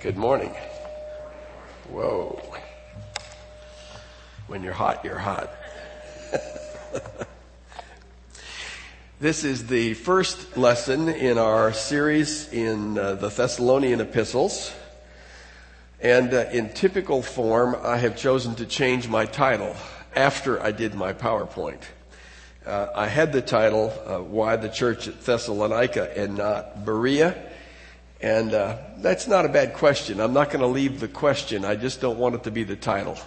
Good morning. Whoa. When you're hot, you're hot. this is the first lesson in our series in uh, the Thessalonian epistles. And uh, in typical form, I have chosen to change my title after I did my PowerPoint. Uh, I had the title, uh, Why the Church at Thessalonica and not Berea. And uh, that's not a bad question. I'm not going to leave the question. I just don't want it to be the title.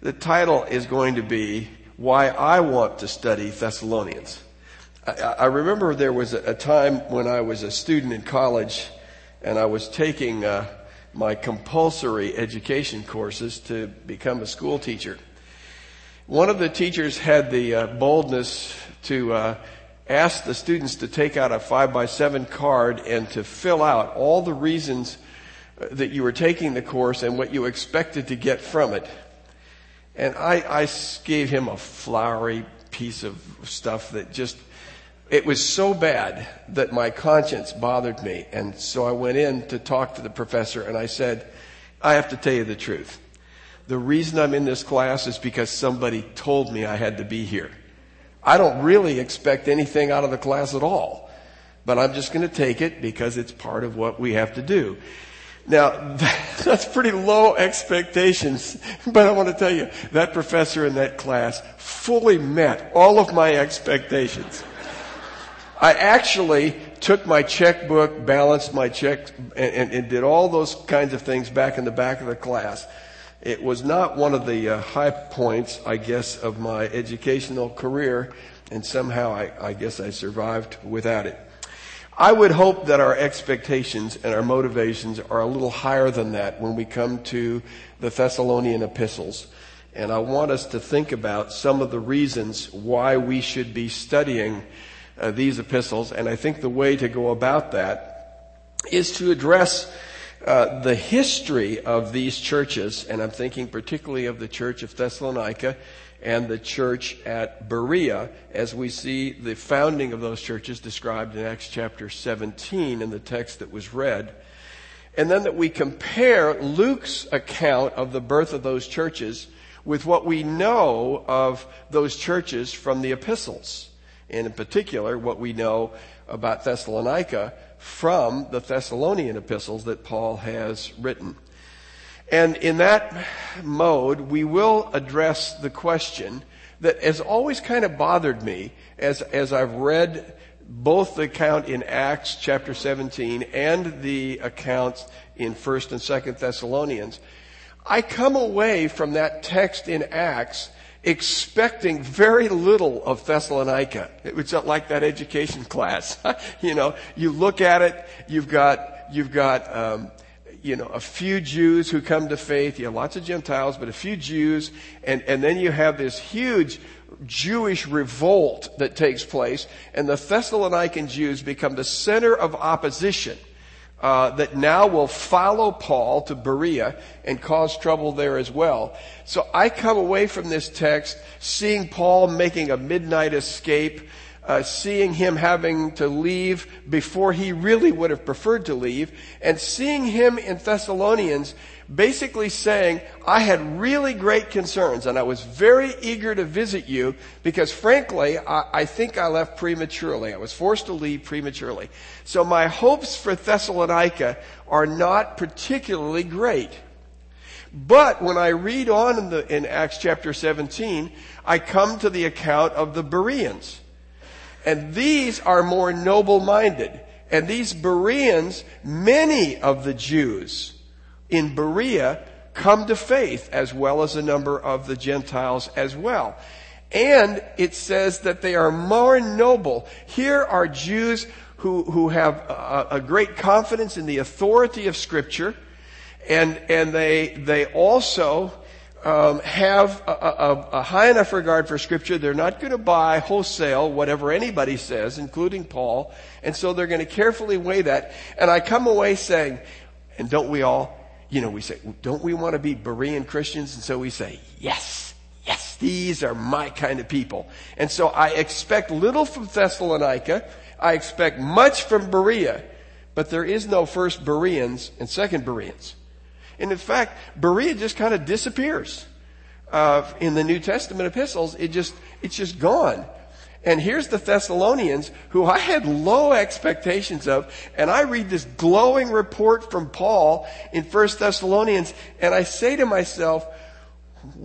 The title is going to be Why I Want to Study Thessalonians. I, I remember there was a, time when I was a student in college and I was taking uh, my compulsory education courses to become a school teacher. One of the teachers had the uh, boldness to uh, asked the students to take out a five by seven card and to fill out all the reasons uh, that you were taking the course and what you expected to get from it. And I, I gave him a flowery piece of stuff that just, it was so bad that my conscience bothered me. And so I went in to talk to the professor and I said, I have to tell you the truth. The reason I'm in this class is because somebody told me I had to be here. I don't really expect anything out of the class at all, but I'm just going to take it because it's part of what we have to do. Now, that's pretty low expectations, but I want to tell you, that professor in that class fully met all of my expectations. I actually took my checkbook, balanced my check, and, and, and, did all those kinds of things back in the back of the class. It was not one of the uh, high points, I guess, of my educational career, and somehow I, I guess I survived without it. I would hope that our expectations and our motivations are a little higher than that when we come to the Thessalonian epistles. And I want us to think about some of the reasons why we should be studying uh, these epistles. And I think the way to go about that is to address uh, the history of these churches, and I'm thinking particularly of the church of Thessalonica and the church at Berea, as we see the founding of those churches described in Acts chapter 17 in the text that was read. And then that we compare Luke's account of the birth of those churches with what we know of those churches from the epistles. And in particular, what we know about Thessalonica from the Thessalonian epistles that Paul has written. And in that mode, we will address the question that has always kind of bothered me as, as I've read both the account in Acts chapter 17 and the accounts in 1st and 2nd Thessalonians. I come away from that text in Acts expecting very little of Thessalonica. It was like that education class. you know, you look at it, you've got, you've got, um, you know, a few Jews who come to faith. You have lots of Gentiles, but a few Jews, and, and then you have this huge Jewish revolt that takes place, and the Thessalonican Jews become the center of opposition uh, that now will follow Paul to Berea and cause trouble there as well. So I come away from this text seeing Paul making a midnight escape, uh, seeing him having to leave before he really would have preferred to leave, and seeing him in Thessalonians basically saying, I had really great concerns and I was very eager to visit you because frankly, I, I, think I left prematurely. I was forced to leave prematurely. So my hopes for Thessalonica are not particularly great. But when I read on in, the, in Acts chapter 17, I come to the account of the Bereans. And these are more noble minded. And these Bereans, many of the Jews, in Berea come to faith as well as a number of the Gentiles as well. And it says that they are more noble. Here are Jews who, who have a, a great confidence in the authority of Scripture, and, and they, they also um, have a, a, a, high enough regard for Scripture. They're not going to buy wholesale whatever anybody says, including Paul, and so they're going to carefully weigh that. And I come away saying, and don't we all? You know, we say, don't we want to be Berean Christians? And so we say, yes, yes, these are my kind of people. And so I expect little from Thessalonica. I expect much from Berea. but there is no first Bereans and second Bereans. And in fact, Berea just kind of disappears. Uh, in the New Testament epistles, it just, it's just gone. And here's the Thessalonians who I had low expectations of. And I read this glowing report from Paul in 1 Thessalonians and I say to myself,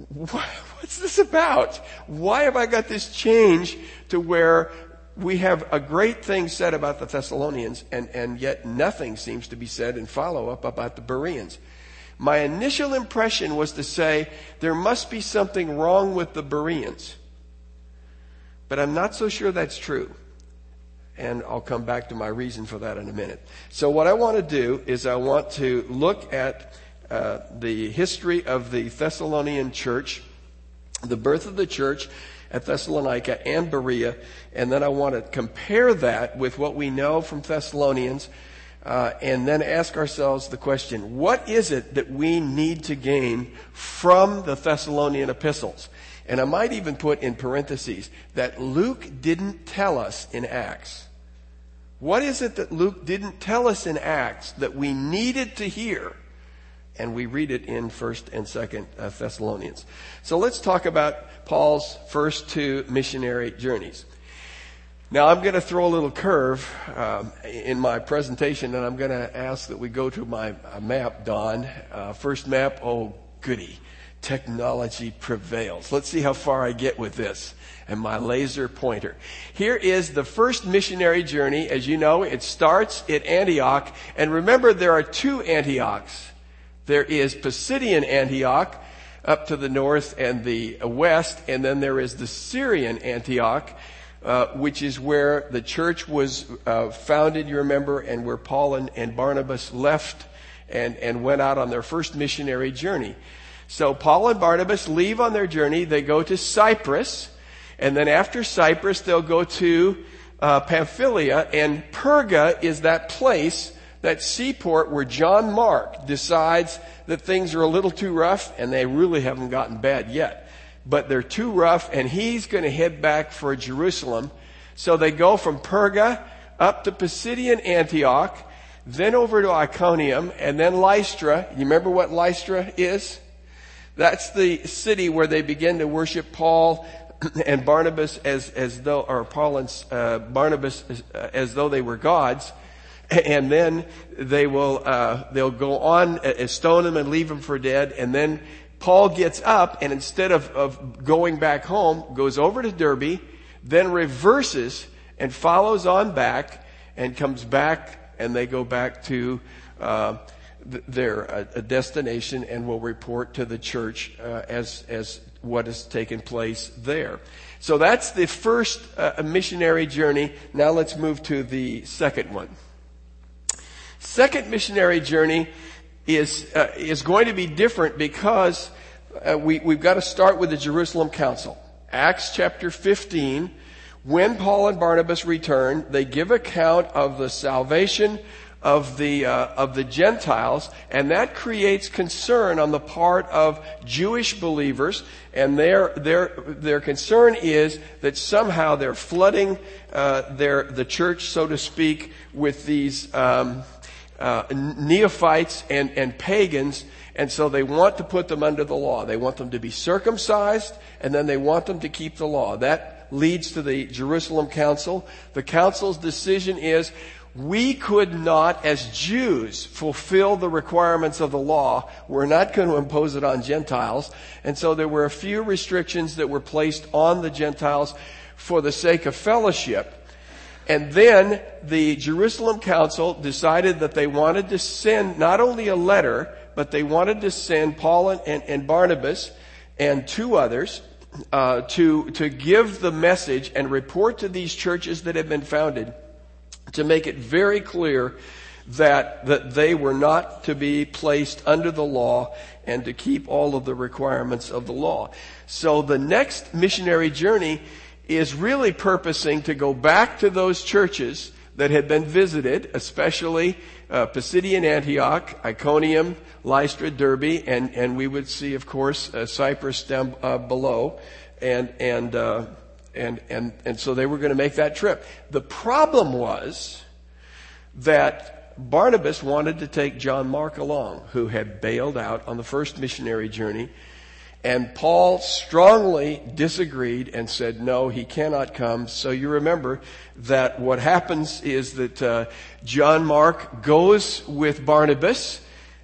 what's this about? Why have I got this change to where we have a great thing said about the Thessalonians and, and yet nothing seems to be said in follow up about the Bereans? My initial impression was to say there must be something wrong with the Bereans. But I'm not so sure that's true. And I'll come back to my reason for that in a minute. So what I want to do is I want to look at uh, the history of the Thessalonian church, the birth of the church at Thessalonica and Berea, and then I want to compare that with what we know from Thessalonians, uh, and then ask ourselves the question, what is it that we need to gain from the Thessalonian epistles? And I might even put in parentheses that Luke didn't tell us in Acts. What is it that Luke didn't tell us in Acts that we needed to hear? And we read it in 1st and 2nd uh, Thessalonians. So let's talk about Paul's first two missionary journeys. Now I'm going to throw a little curve um, in my presentation, and I'm going to ask that we go to my uh, map, Don. Uh, first map, oh goody technology prevails. Let's see how far I get with this and my laser pointer. Here is the first missionary journey. As you know, it starts at Antioch. And remember, there are two Antiochs. There is Pisidian Antioch up to the north and the west, and then there is the Syrian Antioch, uh, which is where the church was uh, founded, you remember, and where Paul and, and Barnabas left and, and went out on their first missionary journey. So Paul and Barnabas leave on their journey. They go to Cyprus. And then after Cyprus, they'll go to uh, Pamphylia. And Perga is that place, that seaport where John Mark decides that things are a little too rough and they really haven't gotten bad yet. But they're too rough and he's going to head back for Jerusalem. So they go from Perga up to Pisidian Antioch, then over to Iconium, and then Lystra. You remember what Lystra is? That's the city where they begin to worship Paul and Barnabas as, as though, or Paul and uh, Barnabas as, uh, as, though they were gods. And then they will, uh, they'll go on, uh, stone them and leave them for dead. And then Paul gets up and instead of, of going back home, goes over to Derbe, then reverses and follows on back and comes back and they go back to, uh, their uh, destination and will report to the church uh, as as what has taken place there. So that's the first uh, missionary journey. Now let's move to the second one. Second missionary journey is uh, is going to be different because uh, we we've got to start with the Jerusalem Council. Acts chapter 15. When Paul and Barnabas return, they give account of the salvation of the uh, of the Gentiles, and that creates concern on the part of Jewish believers, and their their their concern is that somehow they're flooding uh, their the church, so to speak, with these um, uh, neophytes and and pagans. And so they want to put them under the law. They want them to be circumcised, and then they want them to keep the law. That leads to the Jerusalem Council. The council's decision is we could not, as Jews, fulfill the requirements of the law. We're not going to impose it on Gentiles. And so there were a few restrictions that were placed on the Gentiles for the sake of fellowship. And then the Jerusalem Council decided that they wanted to send not only a letter, but they wanted to send Paul and, and, and Barnabas and two others uh, to to give the message and report to these churches that had been founded to make it very clear that, that they were not to be placed under the law and to keep all of the requirements of the law. So the next missionary journey is really purposing to go back to those churches that had been visited, especially uh, Pisidian Antioch, Iconium, Lystra, Derbe, and, and we would see, of course, uh, Cyprus down uh, below, and, and uh, and, and, and so they were going to make that trip. The problem was that Barnabas wanted to take John Mark along, who had bailed out on the first missionary journey. And Paul strongly disagreed and said, no, he cannot come. So you remember that what happens is that uh, John Mark goes with Barnabas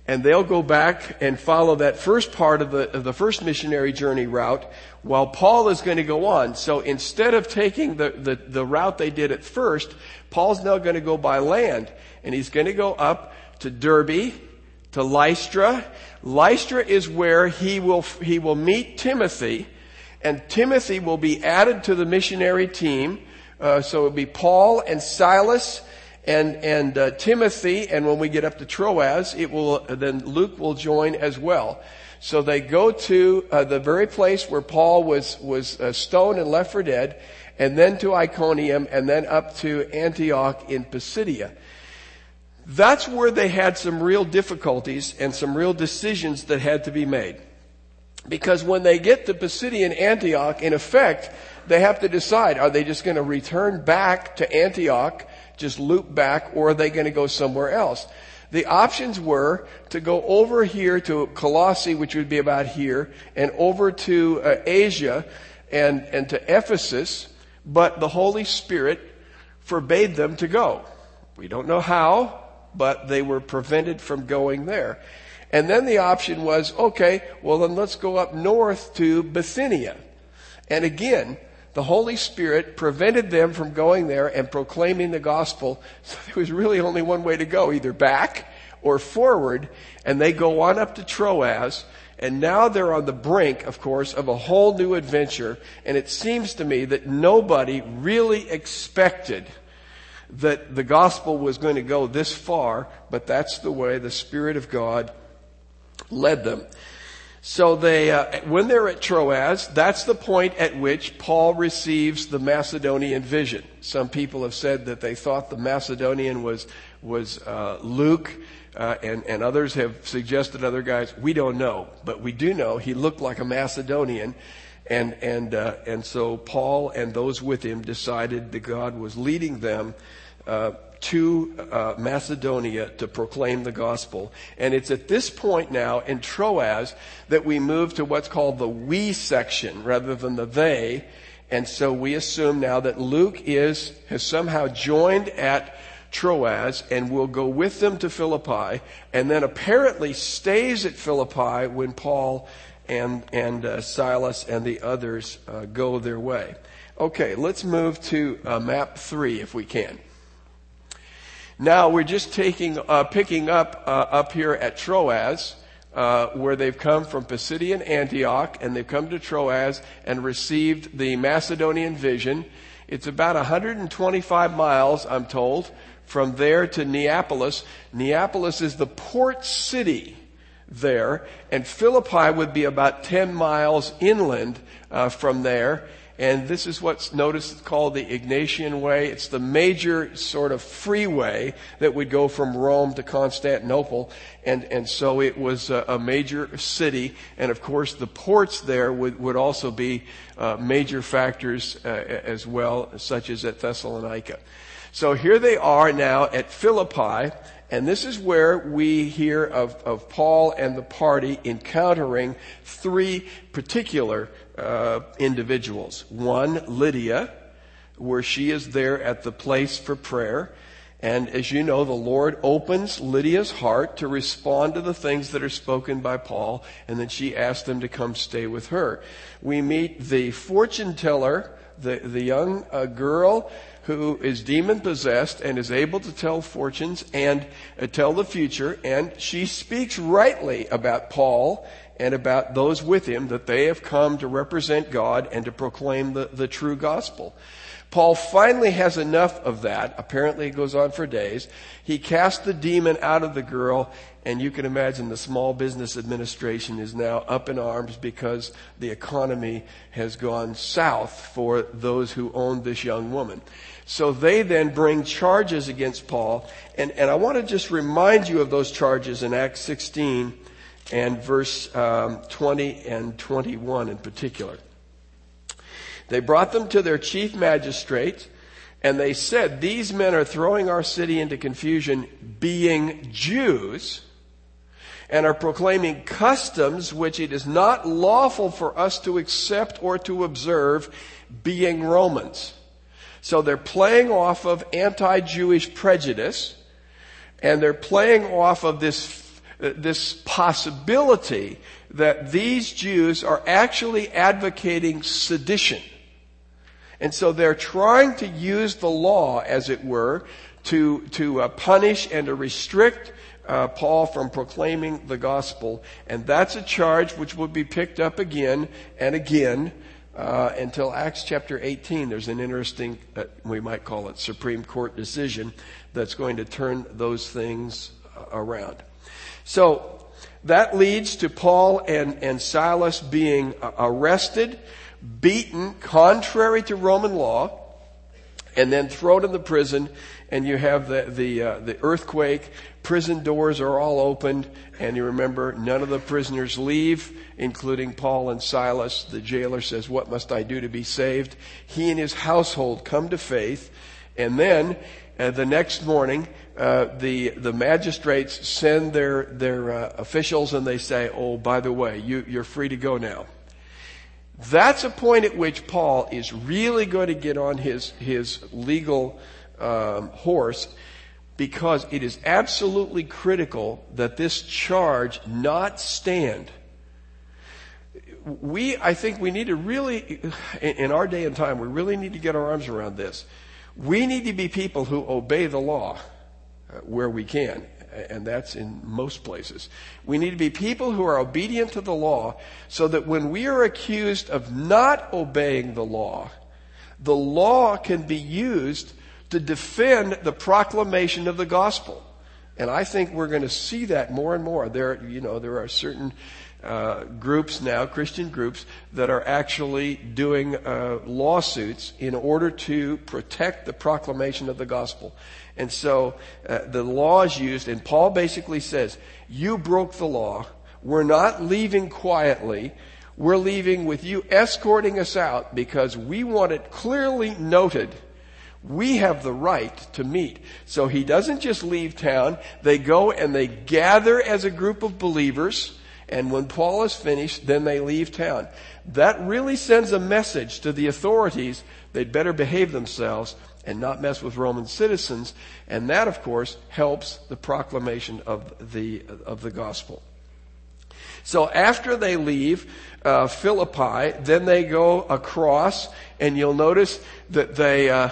and they'll go back and follow that first part of the, of the first missionary journey route while Paul is going to go on. So instead of taking the, the, the route they did at first, Paul's now going to go by land and he's going to go up to Derbe, to Lystra. Lystra is where he will, he will meet Timothy and Timothy will be added to the missionary team. Uh, so it'll be Paul and Silas and and uh, Timothy, and when we get up to Troas, it will then Luke will join as well. So they go to uh, the very place where Paul was was uh, stoned and left for dead, and then to Iconium, and then up to Antioch in Pisidia. That's where they had some real difficulties and some real decisions that had to be made. Because when they get to Pisidian Antioch, in effect, they have to decide, are they just going to return back to Antioch just loop back or are they going to go somewhere else? The options were to go over here to Colossae, which would be about here, and over to uh, Asia and, and to Ephesus, but the Holy Spirit forbade them to go. We don't know how, but they were prevented from going there. And then the option was, okay, well then let's go up north to Bithynia. And again, the Holy Spirit prevented them from going there and proclaiming the gospel. So there was really only one way to go, either back or forward. And they go on up to Troas. And now they're on the brink, of course, of a whole new adventure. And it seems to me that nobody really expected that the gospel was going to go this far, but that's the way the Spirit of God led them. So they, uh, when they're at Troas, that's the point at which Paul receives the Macedonian vision. Some people have said that they thought the Macedonian was was uh, Luke, uh, and and others have suggested other guys. We don't know, but we do know he looked like a Macedonian, and and uh, and so Paul and those with him decided that God was leading them uh, to uh, Macedonia to proclaim the gospel. And it's at this point now in Troas that we move to what's called the we section rather than the they. And so we assume now that Luke is, has somehow joined at Troas and will go with them to Philippi and then apparently stays at Philippi when Paul and, and uh, Silas and the others uh, go their way. Okay, let's move to uh, map three if we can. Now we're just taking, uh, picking up uh, up here at Troas, uh, where they've come from Pisidian Antioch, and they've come to Troas and received the Macedonian vision. It's about 125 miles, I'm told, from there to Neapolis. Neapolis is the port city there, and Philippi would be about 10 miles inland uh, from there. And this is what's noticed called the Egnatian Way. It's the major sort of freeway that would go from Rome to Constantinople. And, and so it was a, a major city. And of course the ports there would, would also be uh, major factors uh, as well, such as at Thessalonica. So here they are now at Philippi. And this is where we hear of, of Paul and the party encountering three particular uh, individuals. One, Lydia, where she is there at the place for prayer. And as you know, the Lord opens Lydia's heart to respond to the things that are spoken by Paul, and then she asks them to come stay with her. We meet the fortune teller, the, the young uh, girl who is demon possessed and is able to tell fortunes and uh, tell the future, and she speaks rightly about Paul and about those with him that they have come to represent God and to proclaim the, the true gospel. Paul finally has enough of that. Apparently it goes on for days. He casts the demon out of the girl and you can imagine the small business administration is now up in arms because the economy has gone south for those who own this young woman. So they then bring charges against Paul. And, and I want to just remind you of those charges in Acts 16 and verse um, 20 and 21 in particular. They brought them to their chief magistrate, And they said, these men are throwing our city into confusion being Jews and are proclaiming customs which it is not lawful for us to accept or to observe being Romans. So they're playing off of anti-Jewish prejudice and they're playing off of this, this possibility that these Jews are actually advocating sedition. And so they're trying to use the law, as it were, to, to uh, punish and to restrict uh, Paul from proclaiming the gospel. And that's a charge which will be picked up again and again uh, until Acts chapter 18. There's an interesting, uh, we might call it Supreme Court decision that's going to turn those things uh, around. So that leads to Paul and, and Silas being uh, arrested beaten contrary to Roman law, and then thrown in the prison, and you have the, the, uh, the earthquake, prison doors are all opened, and you remember none of the prisoners leave, including Paul and Silas. The jailer says, what must I do to be saved? He and his household come to faith, and then uh, the next morning, uh, the the magistrates send their their uh, officials and they say, "Oh, by the way, you, you're free to go now." That's a point at which Paul is really going to get on his, his legal um, horse because it is absolutely critical that this charge not stand. We, I think we need to really, in our day and time, we really need to get our arms around this. We need to be people who obey the law where we can and that's in most places. We need to be people who are obedient to the law so that when we are accused of not obeying the law, the law can be used to defend the proclamation of the gospel. And I think we're going to see that more and more. There, you know, there are certain uh, groups now, Christian groups, that are actually doing uh, lawsuits in order to protect the proclamation of the gospel. And so uh, the law is used, and Paul basically says, You broke the law. We're not leaving quietly. We're leaving with you escorting us out because we want it clearly noted. We have the right to meet. So he doesn't just leave town. They go and they gather as a group of believers. And when Paul is finished, then they leave town. That really sends a message to the authorities. They'd better behave themselves and not mess with Roman citizens. And that, of course, helps the proclamation of the, of the gospel. So after they leave uh, Philippi, then they go across, and you'll notice that they uh,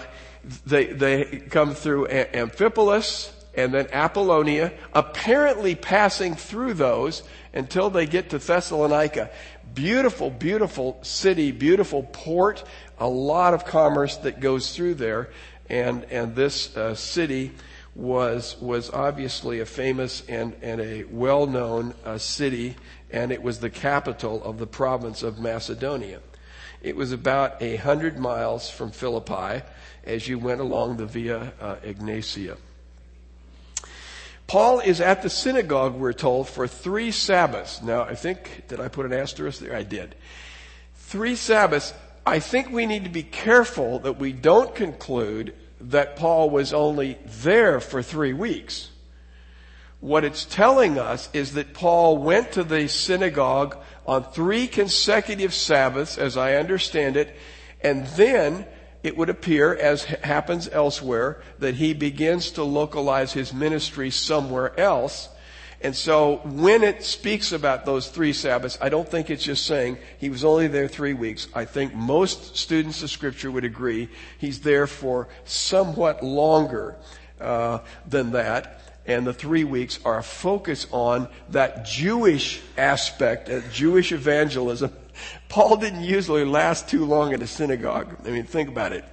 they they come through Amphipolis and then Apollonia, apparently passing through those until they get to Thessalonica. Beautiful, beautiful city, beautiful port a lot of commerce that goes through there, and and this uh, city was was obviously a famous and and a well known uh, city, and it was the capital of the province of Macedonia. It was about a hundred miles from Philippi as you went along the Via uh, Egnatia. Paul is at the synagogue, we're told, for three Sabbaths. Now, I think, did I put an asterisk there? I did. Three Sabbaths. I think we need to be careful that we don't conclude that Paul was only there for three weeks. What it's telling us is that Paul went to the synagogue on three consecutive Sabbaths, as I understand it, and then it would appear, as happens elsewhere, that he begins to localize his ministry somewhere else and so when it speaks about those three Sabbaths, I don't think it's just saying he was only there three weeks. I think most students of Scripture would agree he's there for somewhat longer uh, than that. And the three weeks are a focus on that Jewish aspect, uh, Jewish evangelism. Paul didn't usually last too long at a synagogue. I mean, think about it.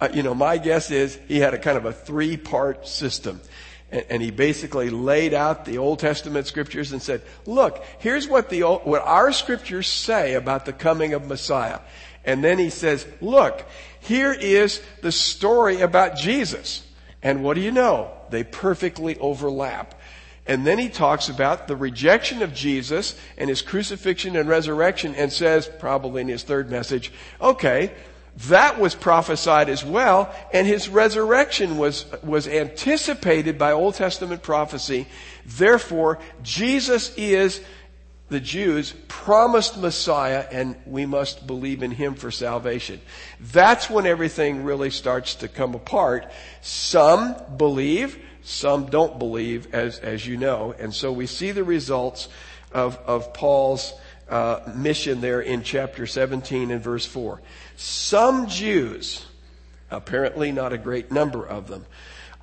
Uh, you know, my guess is he had a kind of a three part system and he basically laid out the Old Testament scriptures and said, look, here's what the, what our scriptures say about the coming of Messiah. And then he says, look, here is the story about Jesus. And what do you know? They perfectly overlap. And then he talks about the rejection of Jesus and his crucifixion and resurrection and says, probably in his third message, okay, that was prophesied as well, and his resurrection was, was anticipated by Old Testament prophecy. Therefore, Jesus is the Jews' promised Messiah, and we must believe in him for salvation. That's when everything really starts to come apart. Some believe, some don't believe, as, as you know, and so we see the results of, of Paul's uh, mission there in chapter 17 and verse 4. Some Jews, apparently not a great number of them,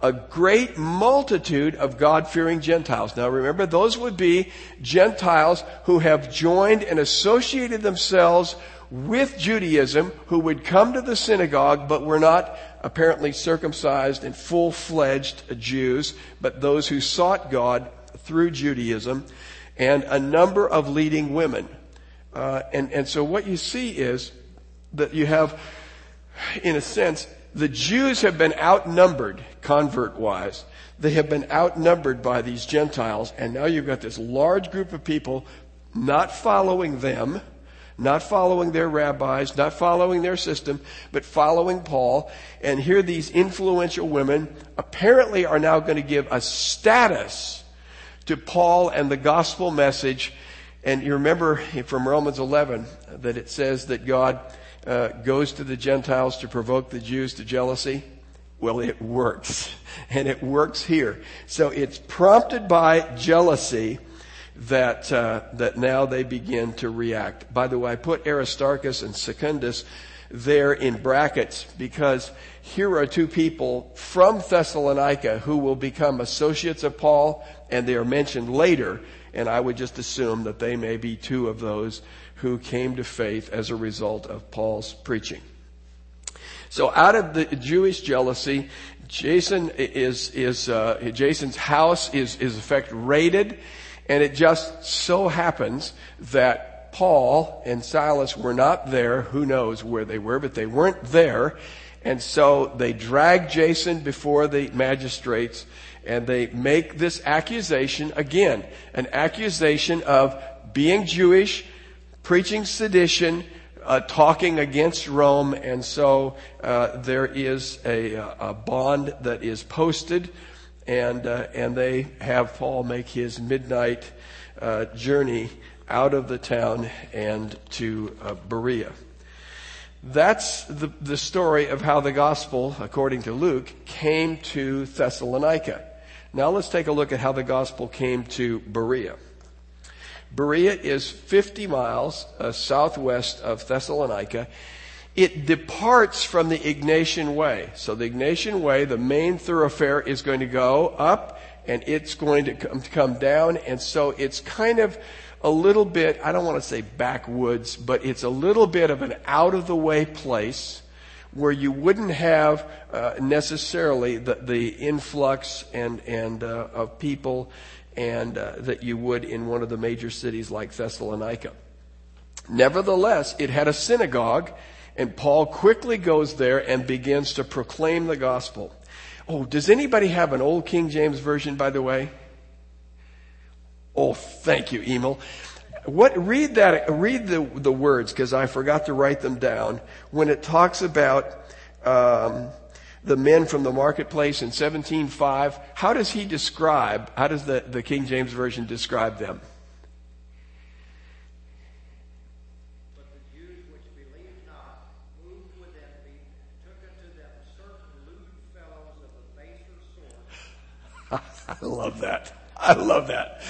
a great multitude of God fearing Gentiles. Now remember, those would be Gentiles who have joined and associated themselves with Judaism, who would come to the synagogue, but were not apparently circumcised and full fledged Jews, but those who sought God through Judaism, and a number of leading women. Uh, and, and so what you see is that you have, in a sense, the Jews have been outnumbered convert wise. They have been outnumbered by these Gentiles, and now you've got this large group of people not following them, not following their rabbis, not following their system, but following Paul. And here these influential women apparently are now going to give a status to Paul and the gospel message. And you remember from Romans 11 that it says that God uh, goes to the Gentiles to provoke the Jews to jealousy? Well, it works. And it works here. So it's prompted by jealousy that, uh, that now they begin to react. By the way, I put Aristarchus and Secundus there in brackets because here are two people from Thessalonica who will become associates of Paul and they are mentioned later and I would just assume that they may be two of those who came to faith as a result of Paul's preaching. So out of the Jewish jealousy, Jason is, is, uh, Jason's house is, is in fact raided, and it just so happens that Paul and Silas were not there. Who knows where they were, but they weren't there. And so they drag Jason before the magistrates and they make this accusation again, an accusation of being Jewish, preaching sedition, uh, talking against Rome, and so uh, there is a, a, bond that is posted, and uh, and they have Paul make his midnight uh, journey out of the town and to uh, Berea. That's the, the story of how the gospel, according to Luke, came to Thessalonica. Now let's take a look at how the gospel came to Berea. Berea is 50 miles uh, southwest of Thessalonica. It departs from the Egnatian Way. So the Egnatian Way, the main thoroughfare, is going to go up and it's going to come, come down. And so it's kind of a little bit, I don't want to say backwoods, but it's a little bit of an out of the way place where you wouldn't have uh, necessarily the, the influx and, and uh, of people and uh, that you would in one of the major cities like Thessalonica. Nevertheless, it had a synagogue, and Paul quickly goes there and begins to proclaim the gospel. Oh, does anybody have an old King James version, by the way? Oh, thank you, Emil. What, read that, read the, the words, because I forgot to write them down, when it talks about, um, the men from the marketplace in 17.5, how does he describe, how does the, the King James Version describe them? I love that. I love that.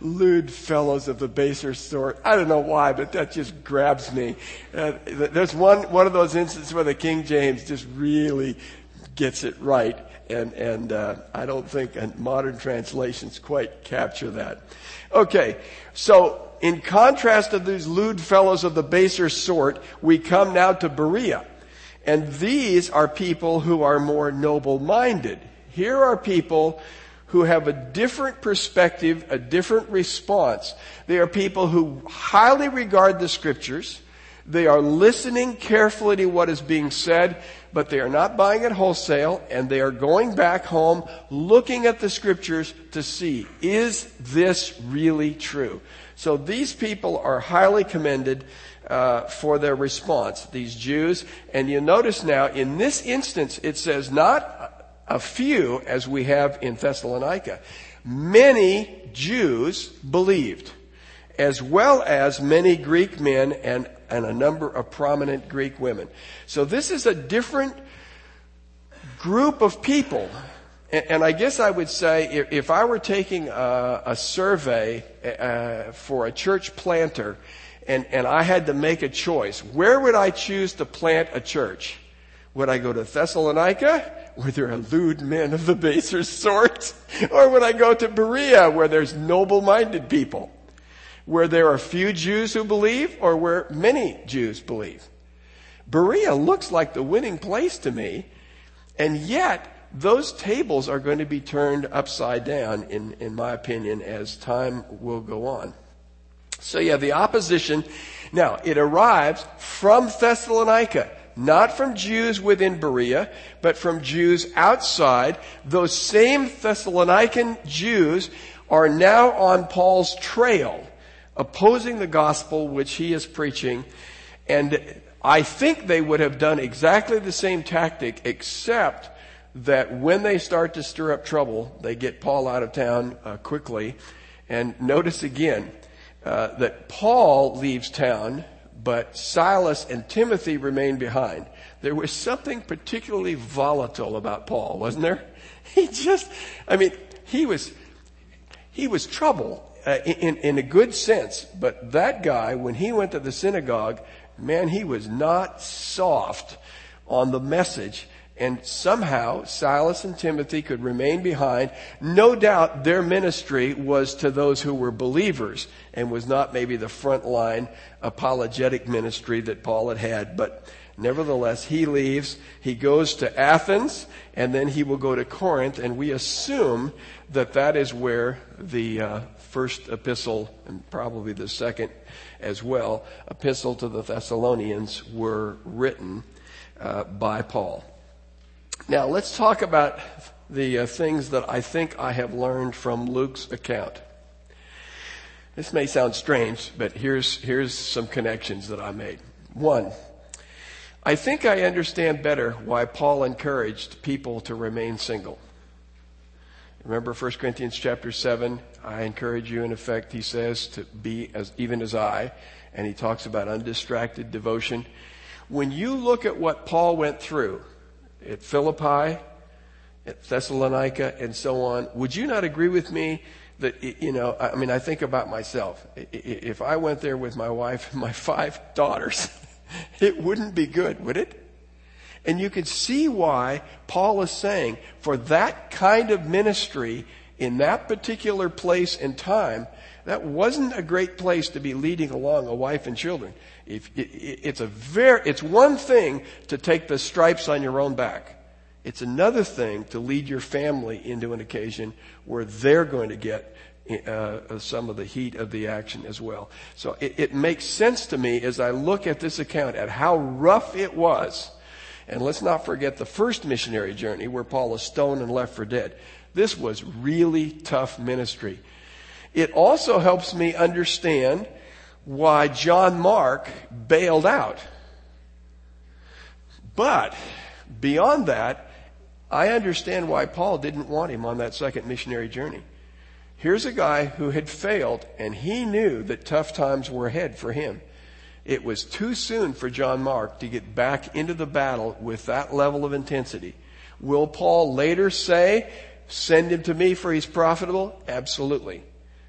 lewd fellows of the baser sort. I don't know why, but that just grabs me. Uh, there's one, one of those instances where the King James just really gets it right. And, and uh, I don't think modern translations quite capture that. Okay, so in contrast to these lewd fellows of the baser sort, we come now to Berea. And these are people who are more noble minded. Here are people who have a different perspective, a different response. They are people who highly regard the scriptures. They are listening carefully to what is being said, but they are not buying it wholesale and they are going back home looking at the scriptures to see, is this really true? So these people are highly commended uh, for their response, these Jews. And you notice now, in this instance, it says not a few as we have in Thessalonica. Many Jews believed, as well as many Greek men and, and a number of prominent Greek women. So this is a different group of people and, I guess I would say if, if I were taking a, a survey uh, for a church planter and, and I had to make a choice, where would I choose to plant a church? Would I go to Thessalonica, where there are lewd men of the baser sort? Or would I go to Berea, where there's noble-minded people? Where there are few Jews who believe, or where many Jews believe? Berea looks like the winning place to me, and yet those tables are going to be turned upside down, in, in my opinion, as time will go on. So you have the opposition. Now, it arrives from Thessalonica, not from Jews within Berea, but from Jews outside. Those same Thessalonican Jews are now on Paul's trail, opposing the gospel which he is preaching. And I think they would have done exactly the same tactic, except that when they start to stir up trouble, they get Paul out of town uh, quickly. And notice again uh, that Paul leaves town, but Silas and Timothy remain behind. There was something particularly volatile about Paul, wasn't there? He just, I mean, he was, he was trouble uh, in, in a good sense, but that guy, when he went to the synagogue, man, he was not soft on the message and somehow Silas and Timothy could remain behind. No doubt their ministry was to those who were believers and was not maybe the frontline apologetic ministry that Paul had had, but nevertheless he leaves, he goes to Athens, and then he will go to Corinth, and we assume that that is where the uh, first epistle, and probably the second as well, epistle to the Thessalonians were written uh, by Paul. Now, let's talk about the uh, things that I think I have learned from Luke's account. This may sound strange, but here's, here's some connections that I made. One, I think I understand better why Paul encouraged people to remain single. Remember 1 Corinthians chapter 7? I encourage you, in effect, he says, to be as, even as I. And he talks about undistracted devotion. When you look at what Paul went through, at Philippi, at Thessalonica, and so on. Would you not agree with me that, you know, I mean, I think about myself. If I went there with my wife and my five daughters, it wouldn't be good, would it? And you can see why Paul is saying for that kind of ministry in that particular place and time, that wasn't a great place to be leading along a wife and children. If, it, it's a very, it's one thing to take the stripes on your own back. It's another thing to lead your family into an occasion where they're going to get uh, some of the heat of the action as well. So it, it makes sense to me as I look at this account at how rough it was. And let's not forget the first missionary journey where Paul is stoned and left for dead. This was really tough ministry. It also helps me understand why John Mark bailed out. But beyond that, I understand why Paul didn't want him on that second missionary journey. Here's a guy who had failed and he knew that tough times were ahead for him. It was too soon for John Mark to get back into the battle with that level of intensity. Will Paul later say, send him to me for he's profitable? Absolutely.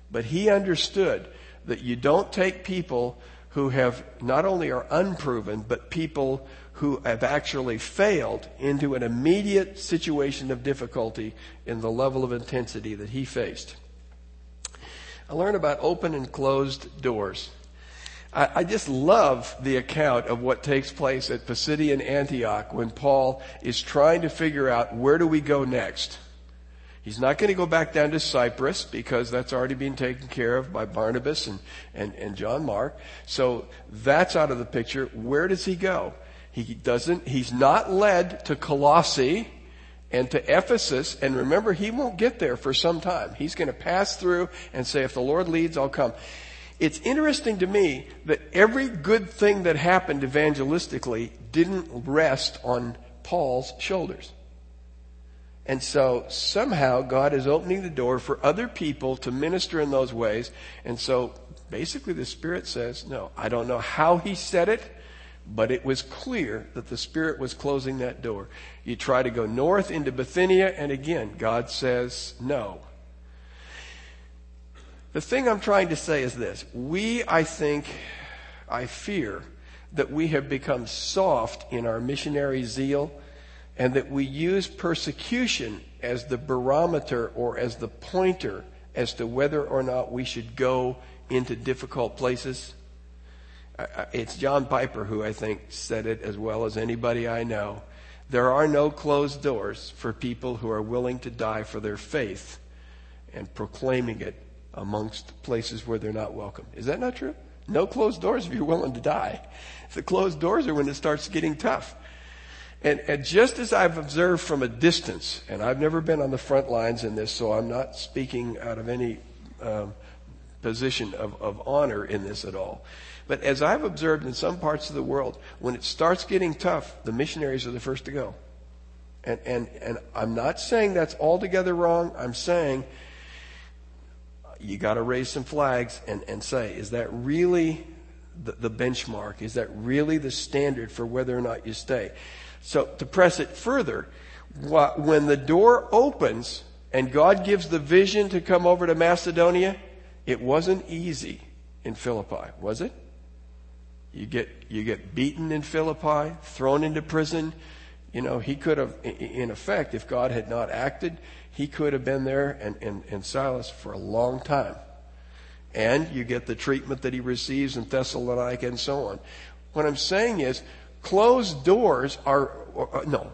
But he understood that you don't take people who have not only are unproven, but people who have actually failed into an immediate situation of difficulty in the level of intensity that he faced. I learned about open and closed doors. I, just love the account of what takes place at Pisidian Antioch when Paul is trying to figure out where do we go next. He's not going to go back down to Cyprus because that's already been taken care of by Barnabas and, and, and John Mark. So that's out of the picture. Where does he go? He doesn't, he's not led to Colossae and to Ephesus. And remember, he won't get there for some time. He's going to pass through and say, if the Lord leads, I'll come. It's interesting to me that every good thing that happened evangelistically didn't rest on Paul's shoulders. And so somehow God is opening the door for other people to minister in those ways. And so basically the Spirit says, no, I don't know how he said it, but it was clear that the Spirit was closing that door. You try to go north into Bithynia, and again, God says no. The thing I'm trying to say is this. We, I think, I fear that we have become soft in our missionary zeal and that we use persecution as the barometer or as the pointer as to whether or not we should go into difficult places. It's John Piper who I think said it as well as anybody I know. There are no closed doors for people who are willing to die for their faith and proclaiming it amongst places where they're not welcome. Is that not true? No closed doors if you're willing to die. The closed doors are when it starts getting tough. And, and just as I've observed from a distance, and I've never been on the front lines in this, so I'm not speaking out of any um, position of, of honor in this at all. But as I've observed in some parts of the world, when it starts getting tough, the missionaries are the first to go. And, and, and I'm not saying that's altogether wrong. I'm saying you got to raise some flags and, and say, is that really the, the benchmark? Is that really the standard for whether or not you stay? So to press it further, when the door opens and God gives the vision to come over to Macedonia, it wasn't easy in Philippi, was it? You get, you get beaten in Philippi, thrown into prison. You know, he could have, in effect, if God had not acted, he could have been there and, and, and Silas for a long time. And you get the treatment that he receives in Thessalonica and so on. What I'm saying is, closed doors are, or, no,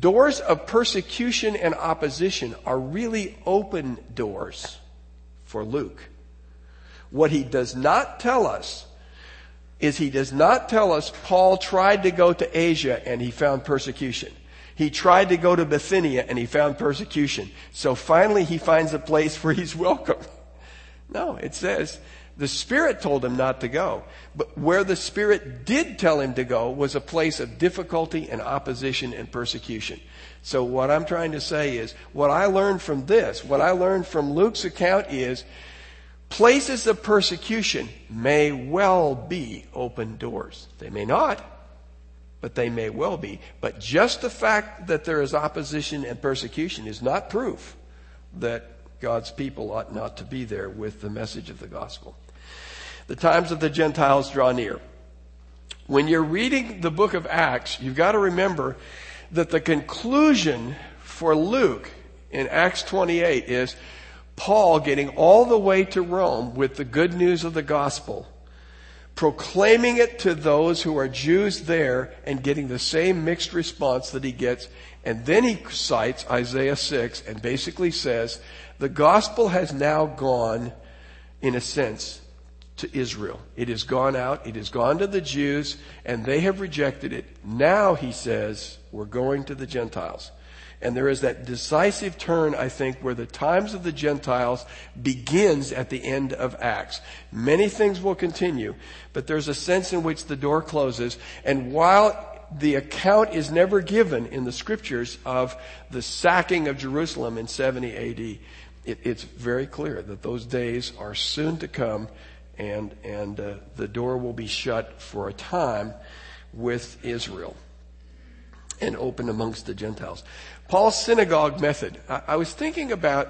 doors of persecution and opposition are really open doors for Luke. What he does not tell us is he does not tell us Paul tried to go to Asia and he found persecution. He tried to go to Bithynia and he found persecution. So finally he finds a place where he's welcome. No, it says the Spirit told him not to go. But where the Spirit did tell him to go was a place of difficulty and opposition and persecution. So what I'm trying to say is, what I learned from this, what I learned from Luke's account is, places of persecution may well be open doors. They may not but they may well be. But just the fact that there is opposition and persecution is not proof that God's people ought not to be there with the message of the gospel. The times of the Gentiles draw near. When you're reading the book of Acts, you've got to remember that the conclusion for Luke in Acts 28 is Paul getting all the way to Rome with the good news of the gospel proclaiming it to those who are Jews there and getting the same mixed response that he gets. And then he cites Isaiah 6 and basically says, the gospel has now gone, in a sense, to Israel. It has gone out, it has gone to the Jews, and they have rejected it. Now, he says, we're going to the Gentiles. And there is that decisive turn, I think, where the times of the Gentiles begins at the end of Acts. Many things will continue, but there's a sense in which the door closes. And while the account is never given in the scriptures of the sacking of Jerusalem in 70 AD, it, it's very clear that those days are soon to come and, and uh, the door will be shut for a time with Israel and open amongst the Gentiles. Paul's synagogue method. I, I was thinking about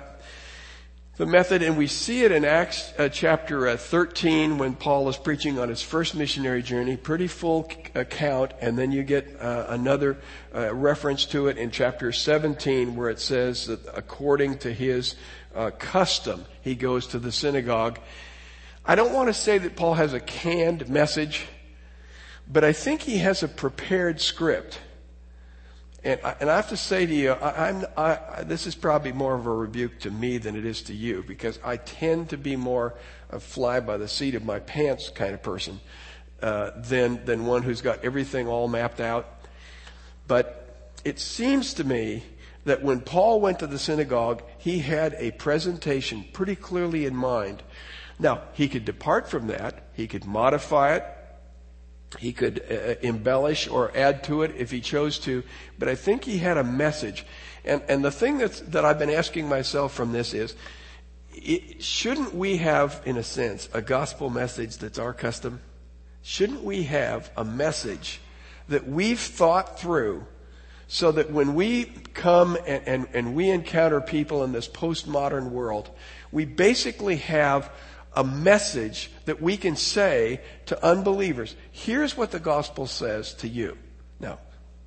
the method, and we see it in Acts uh, chapter uh, 13 when Paul is preaching on his first missionary journey. Pretty full account, and then you get uh, another uh, reference to it in chapter 17 where it says that according to his uh, custom, he goes to the synagogue. I don't want to say that Paul has a canned message, but I think he has a prepared script. And I, and I have to say to you, I, I, this is probably more of a rebuke to me than it is to you because I tend to be more a fly by the seat of my pants kind of person. uh, than, than one who's got everything all mapped out. But it seems to me that when Paul went to the synagogue, he had a presentation pretty clearly in mind. Now, he could depart from that, he could modify it, he could uh, embellish or add to it if he chose to, but I think he had a message. And, and the thing that's, that I've been asking myself from this is, it, shouldn't we have, in a sense, a gospel message that's our custom? Shouldn't we have a message that we've thought through so that when we come and, and, and we encounter people in this postmodern world, we basically have a message that we can say to unbelievers. Here's what the gospel says to you. Now,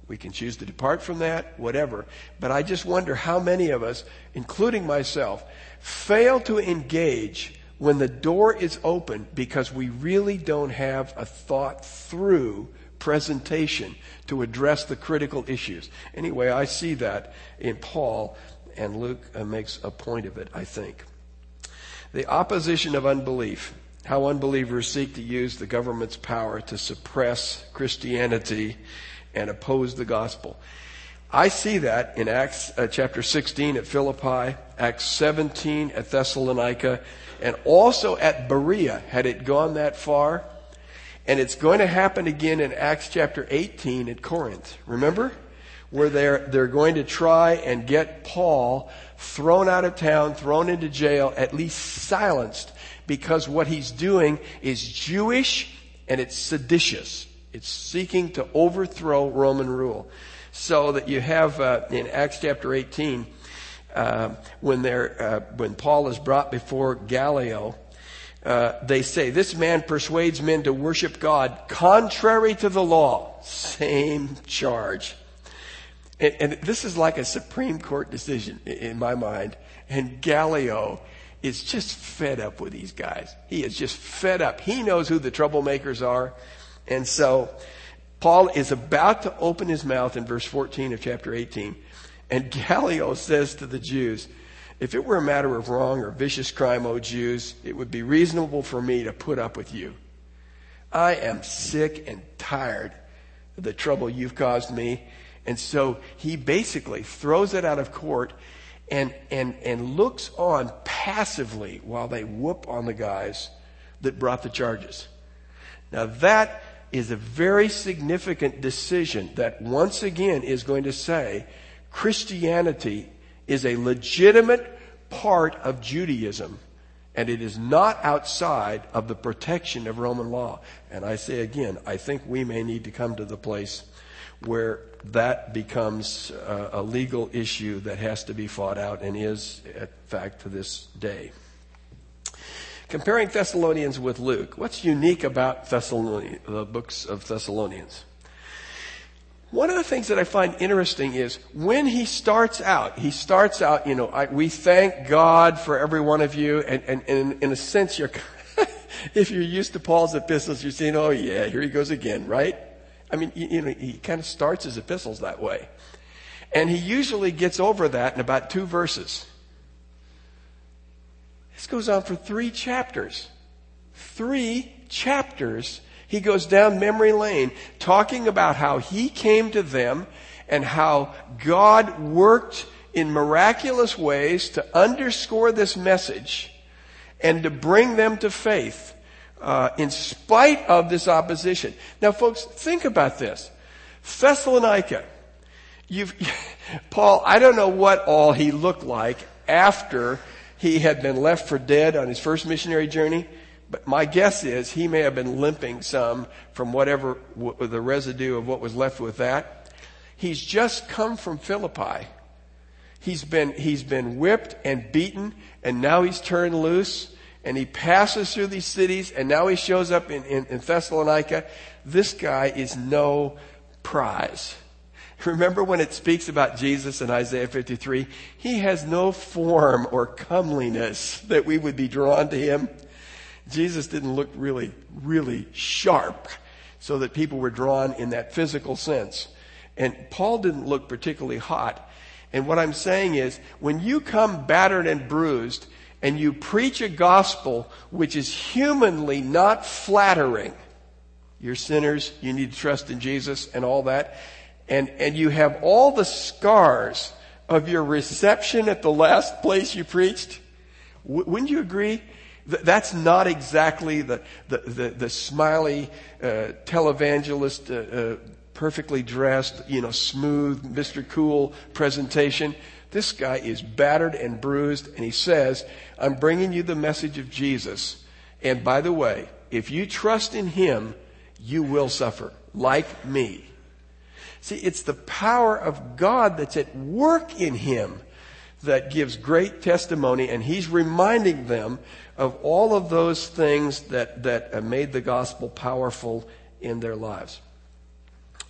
we can choose to depart from that, whatever. But I just wonder how many of us, including myself, fail to engage when the door is open because we really don't have a thought through presentation to address the critical issues. Anyway, I see that in Paul, and Luke uh, makes a point of it, I think. The opposition of unbelief. How unbelievers seek to use the government's power to suppress Christianity and oppose the gospel. I see that in Acts uh, chapter 16 at Philippi, Acts 17 at Thessalonica, and also at Berea, had it gone that far. And it's going to happen again in Acts chapter 18 at Corinth. Remember? Where they're, they're going to try and get Paul thrown out of town, thrown into jail, at least silenced, because what he's doing is Jewish and it's seditious. It's seeking to overthrow Roman rule. So that you have uh, in Acts chapter 18, uh, when, they're, uh, when Paul is brought before Gallio, uh, they say, This man persuades men to worship God contrary to the law. Same charge. And, and, this is like a Supreme Court decision in my mind. And Gallio is just fed up with these guys. He is just fed up. He knows who the troublemakers are. And so Paul is about to open his mouth in verse 14 of chapter 18. And Gallio says to the Jews, if it were a matter of wrong or vicious crime, O Jews, it would be reasonable for me to put up with you. I am sick and tired of the trouble you've caused me and so he basically throws it out of court and, and, and looks on passively while they whoop on the guys that brought the charges. Now that is a very significant decision that once again is going to say Christianity is a legitimate part of Judaism and it is not outside of the protection of Roman law. And I say again, I think we may need to come to the place where that becomes a, a legal issue that has to be fought out and is, in fact, to this day. Comparing Thessalonians with Luke, what's unique about Thessalonians, the books of Thessalonians? One of the things that I find interesting is when he starts out, he starts out, you know, I, we thank God for every one of you, and, and, and in a sense, you're, if you're used to Paul's epistles, you're saying, oh yeah, here he goes again, right? I mean, you, know, he kind of starts his epistles that way. And he usually gets over that in about two verses. This goes on for three chapters. Three chapters. He goes down memory lane talking about how he came to them and how God worked in miraculous ways to underscore this message and to bring them to faith uh, in spite of this opposition. Now, folks, think about this. Thessalonica, you've, Paul, I don't know what all he looked like after he had been left for dead on his first missionary journey, but my guess is he may have been limping some from whatever w- the residue of what was left with that. He's just come from Philippi. He's been, he's been whipped and beaten, and now he's turned loose and he passes through these cities and now he shows up in, in, in Thessalonica. This guy is no prize. Remember when it speaks about Jesus in Isaiah 53? He has no form or comeliness that we would be drawn to him. Jesus didn't look really, really sharp so that people were drawn in that physical sense. And Paul didn't look particularly hot. And what I'm saying is, when you come battered and bruised, and you preach a gospel which is humanly not flattering, You're sinners. You need to trust in Jesus and all that. And, and you have all the scars of your reception at the last place you preached. W- wouldn't you agree? That's not exactly the, the, the, the smiley uh, televangelist, uh, uh, perfectly dressed, you know, smooth, Mr. Cool presentation. This guy is battered and bruised, and he says, I'm bringing you the message of Jesus. And by the way, if you trust in him, you will suffer, like me. See, it's the power of God that's at work in him that gives great testimony, and he's reminding them of all of those things that, that made the gospel powerful in their lives.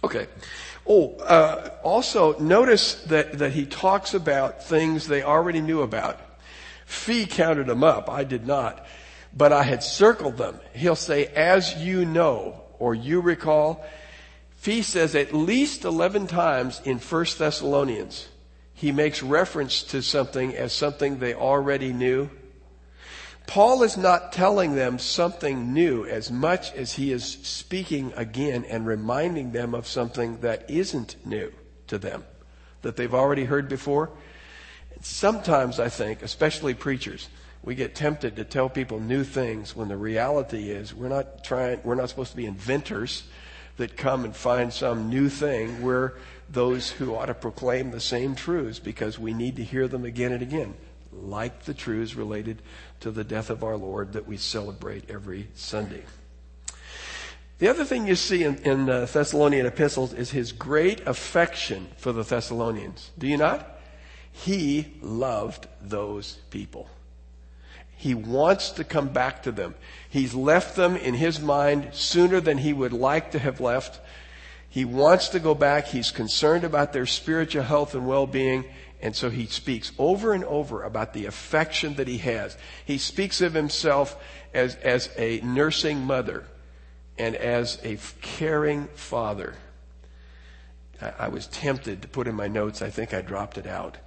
Okay. Oh, uh, also notice that, that he talks about things they already knew about. Fee counted them up. I did not. But I had circled them. He'll say, as you know, or you recall. Fee says at least 11 times in 1 Thessalonians, he makes reference to something as something they already knew. Paul is not telling them something new as much as he is speaking again and reminding them of something that isn't new to them, that they've already heard before. Sometimes I think, especially preachers, we get tempted to tell people new things when the reality is we're not trying, we're not supposed to be inventors that come and find some new thing. We're those who ought to proclaim the same truths because we need to hear them again and again, like the truths related to the death of our Lord that we celebrate every Sunday. The other thing you see in, in the Thessalonian epistles is his great affection for the Thessalonians. Do you not? He loved those people. He wants to come back to them. He's left them in his mind sooner than he would like to have left. He wants to go back. He's concerned about their spiritual health and well-being. And so he speaks over and over about the affection that he has. He speaks of himself as, as a nursing mother and as a caring father. I, I was tempted to put in my notes, I think I dropped it out.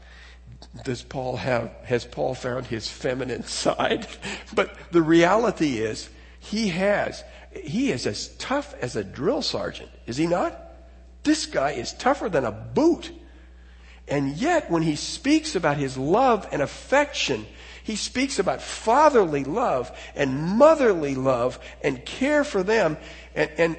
Does Paul have, has Paul found his feminine side? But the reality is, he has. He is as tough as a drill sergeant, is he not? This guy is tougher than a boot. And yet, when he speaks about his love and affection, he speaks about fatherly love and motherly love and care for them. And, and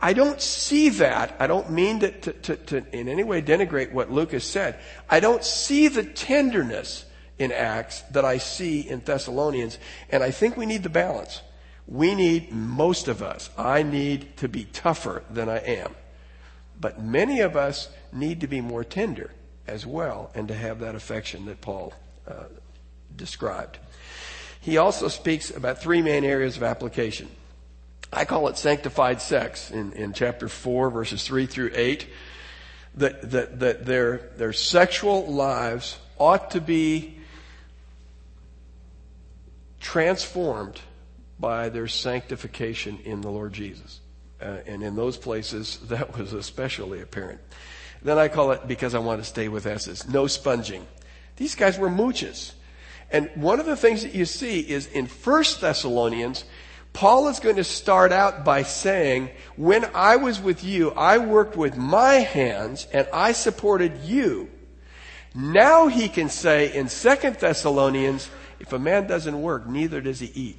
I don't see that. I don't mean to, to, to, to, in any way denigrate what Luke's said. I don't see the tenderness in Acts that I see in Thessalonians. And I think we need the balance. We need, most of us, I need to be tougher than I am. But many of us need to be more tender as well and to have that affection that Paul uh, described. He also speaks about three main areas of application. I call it sanctified sex in, in chapter 4, verses 3 through 8. That, that, that their, their sexual lives ought to be transformed by their sanctification in the Lord Jesus. Uh, and in those places, that was especially apparent. Then I call it, because I want to stay with S's, no sponging. These guys were mooches. And one of the things that you see is in First Thessalonians, Paul is going to start out by saying, when I was with you, I worked with my hands and I supported you. Now he can say in Second Thessalonians, if a man doesn't work, neither does he eat.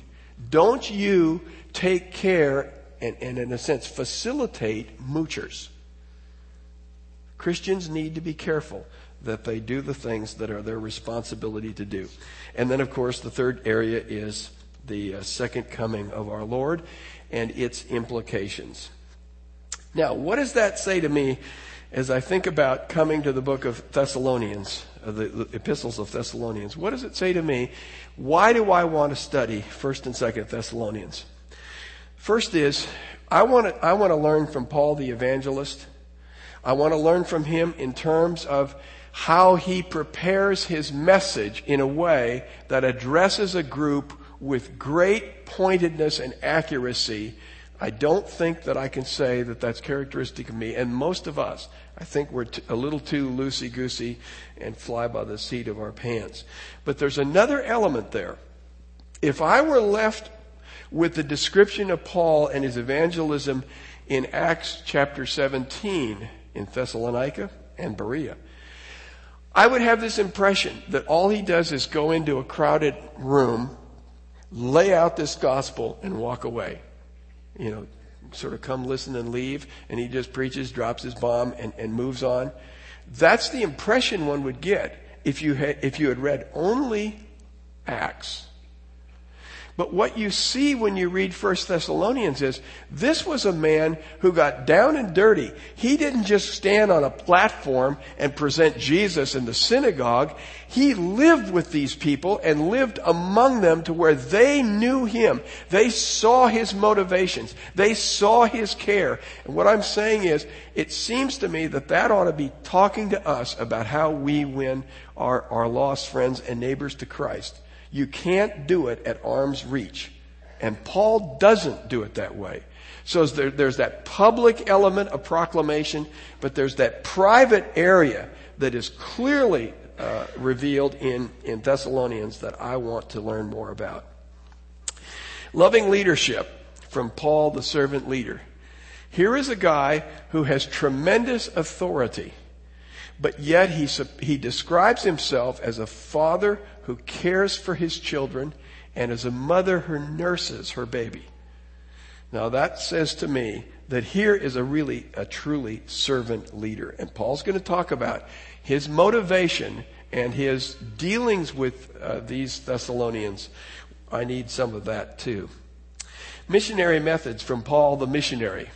Don't you take care and, and in a sense facilitate moochers. Christians need to be careful that they do the things that are their responsibility to do. And then, of course, the third area is the uh, second coming of our Lord and its implications. Now, what does that say to me as I think about coming to the book of Thessalonians, uh, the, the, epistles of Thessalonians? What does it say to me? Why do I want to study 1st and 2nd Thessalonians? First is, I want to, I want to learn from Paul the evangelist. I want to learn from him in terms of how he prepares his message in a way that addresses a group with great pointedness and accuracy. I don't think that I can say that that's characteristic of me and most of us. I think we're t- a little too loosey goosey and fly by the seat of our pants. But there's another element there. If I were left with the description of Paul and his evangelism in Acts chapter 17 in Thessalonica and Berea. I would have this impression that all he does is go into a crowded room, lay out this gospel, and walk away. You know, sort of come listen and leave, and he just preaches, drops his bomb, and, and moves on. That's the impression one would get if you had, if you had read only Acts. But what you see when you read 1 Thessalonians is this was a man who got down and dirty. He didn't just stand on a platform and present Jesus in the synagogue. He lived with these people and lived among them to where they knew him. They saw his motivations. They saw his care. And what I'm saying is, it seems to me that that ought to be talking to us about how we win our, our lost friends and neighbors to Christ. You can't do it at arm's reach. And Paul doesn't do it that way. So there, there's that public element of proclamation, but there's that private area that is clearly uh, revealed in, in Thessalonians that I want to learn more about. Loving leadership from Paul, the servant leader. Here is a guy who has tremendous authority, but yet he, he describes himself as a father who cares for his children and as a mother who nurses her baby. Now that says to me that here is a really, a truly servant leader. And Paul's going to talk about his motivation and his dealings with uh, these Thessalonians. I need some of that too. Missionary methods from Paul the missionary.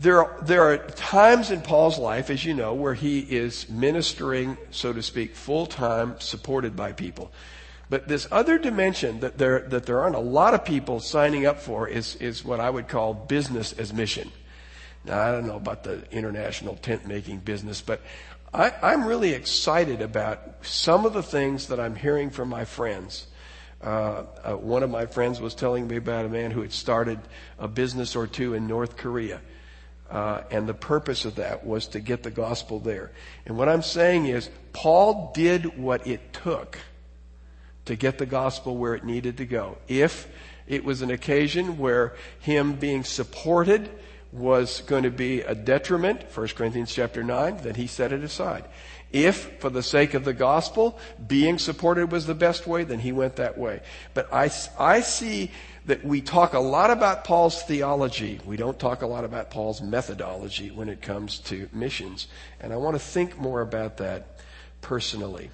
There are, there are times in Paul's life, as you know, where he is ministering, so to speak, full time, supported by people. But this other dimension that there, that there aren't a lot of people signing up for is, is what I would call business as mission. Now, I don't know about the international tent making business, but I, I'm really excited about some of the things that I'm hearing from my friends. Uh, uh, one of my friends was telling me about a man who had started a business or two in North Korea. Uh, and the purpose of that was to get the gospel there. And what I'm saying is, Paul did what it took to get the gospel where it needed to go. If it was an occasion where him being supported was going to be a detriment, 1 Corinthians chapter 9, then he set it aside. If, for the sake of the gospel, being supported was the best way, then he went that way. But I, I see that we talk a lot about Paul's theology. We don't talk a lot about Paul's methodology when it comes to missions. And I want to think more about that personally.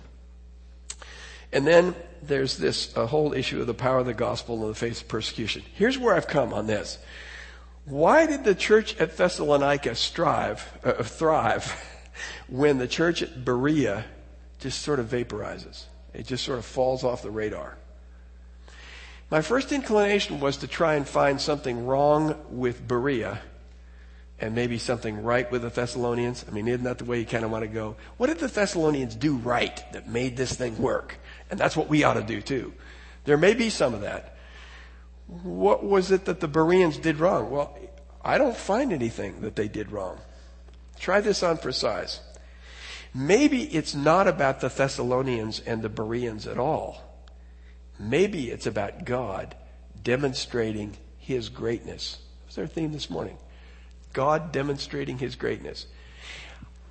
And then there's this a whole issue of the power of the gospel in the face of persecution. Here's where I've come on this. Why did the church at Thessalonica strive, uh, thrive when the church at Berea just sort of vaporizes? It just sort of falls off the radar. My first inclination was to try and find something wrong with Berea and maybe something right with the Thessalonians. I mean, isn't that the way you kind of want to go? What did the Thessalonians do right that made this thing work? And that's what we ought to do too. There may be some of that. What was it that the Bereans did wrong? Well, I don't find anything that they did wrong. Try this on for size. Maybe it's not about the Thessalonians and the Bereans at all. Maybe it's about God demonstrating His greatness. That's our theme this morning. God demonstrating His greatness.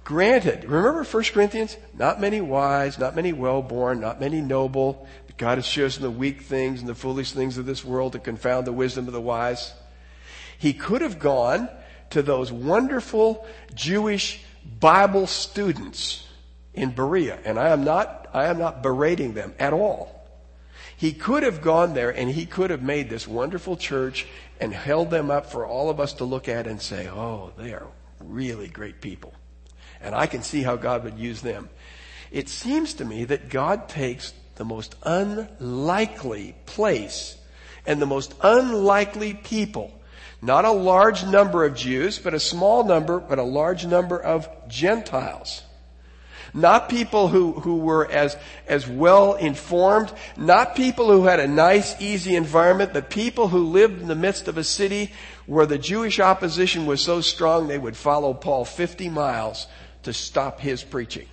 Granted, remember 1 Corinthians? Not many wise, not many well-born, not many noble. But God has chosen the weak things and the foolish things of this world to confound the wisdom of the wise. He could have gone to those wonderful Jewish Bible students in Berea, and I am not, I am not berating them at all. He could have gone there and he could have made this wonderful church and held them up for all of us to look at and say, oh, they are really great people. And I can see how God would use them. It seems to me that God takes the most unlikely place and the most unlikely people. Not a large number of Jews, but a small number, but a large number of Gentiles. Not people who, who were as, as well informed. Not people who had a nice, easy environment, but people who lived in the midst of a city where the Jewish opposition was so strong they would follow Paul 50 miles to stop his preaching.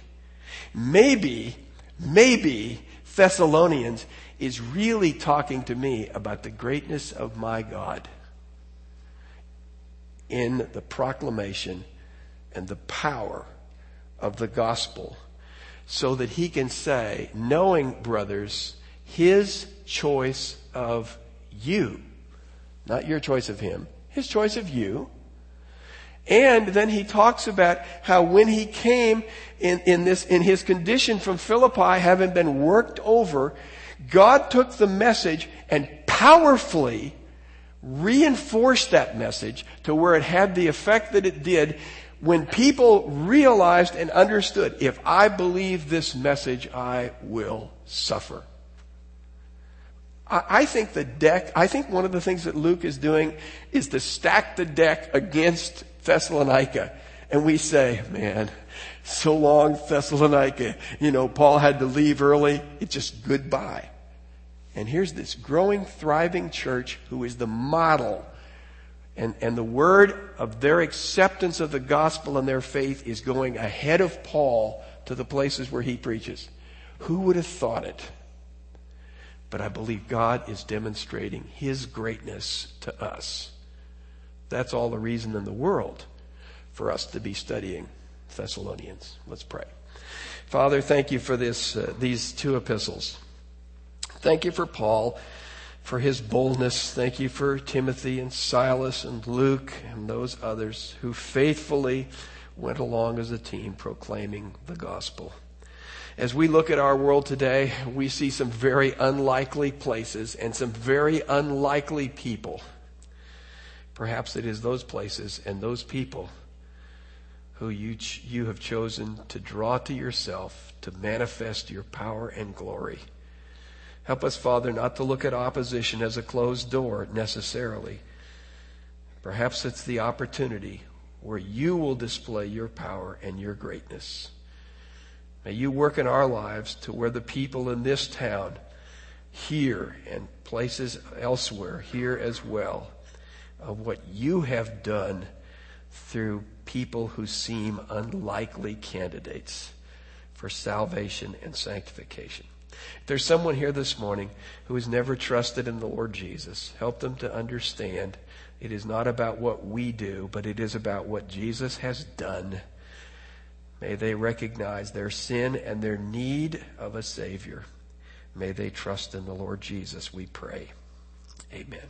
Maybe, maybe Thessalonians is really talking to me about the greatness of my God in the proclamation and the power of the gospel so that he can say, knowing brothers, his choice of you, not your choice of him, his choice of you. And then he talks about how when he came in, in this, in his condition from Philippi, having been worked over, God took the message and powerfully reinforced that message to where it had the effect that it did when people realized and understood, if I believe this message, I will suffer. I think the deck, I think one of the things that Luke is doing is to stack the deck against Thessalonica. And we say, man, so long Thessalonica. You know, Paul had to leave early. It's just goodbye. And here's this growing, thriving church who is the model and, and the word of their acceptance of the gospel and their faith is going ahead of Paul to the places where he preaches. Who would have thought it? But I believe God is demonstrating his greatness to us. That's all the reason in the world for us to be studying Thessalonians. Let's pray. Father, thank you for this, uh, these two epistles. Thank you for Paul for his boldness. Thank you for Timothy and Silas and Luke and those others who faithfully went along as a team proclaiming the gospel. As we look at our world today, we see some very unlikely places and some very unlikely people. Perhaps it is those places and those people who you, ch- you have chosen to draw to yourself to manifest your power and glory. Help us, Father, not to look at opposition as a closed door necessarily. Perhaps it's the opportunity where you will display your power and your greatness. May you work in our lives to where the people in this town here and places elsewhere hear as well of what you have done through people who seem unlikely candidates for salvation and sanctification. If there's someone here this morning who has never trusted in the Lord Jesus, help them to understand it is not about what we do, but it is about what Jesus has done. May they recognize their sin and their need of a Savior. May they trust in the Lord Jesus, we pray. Amen.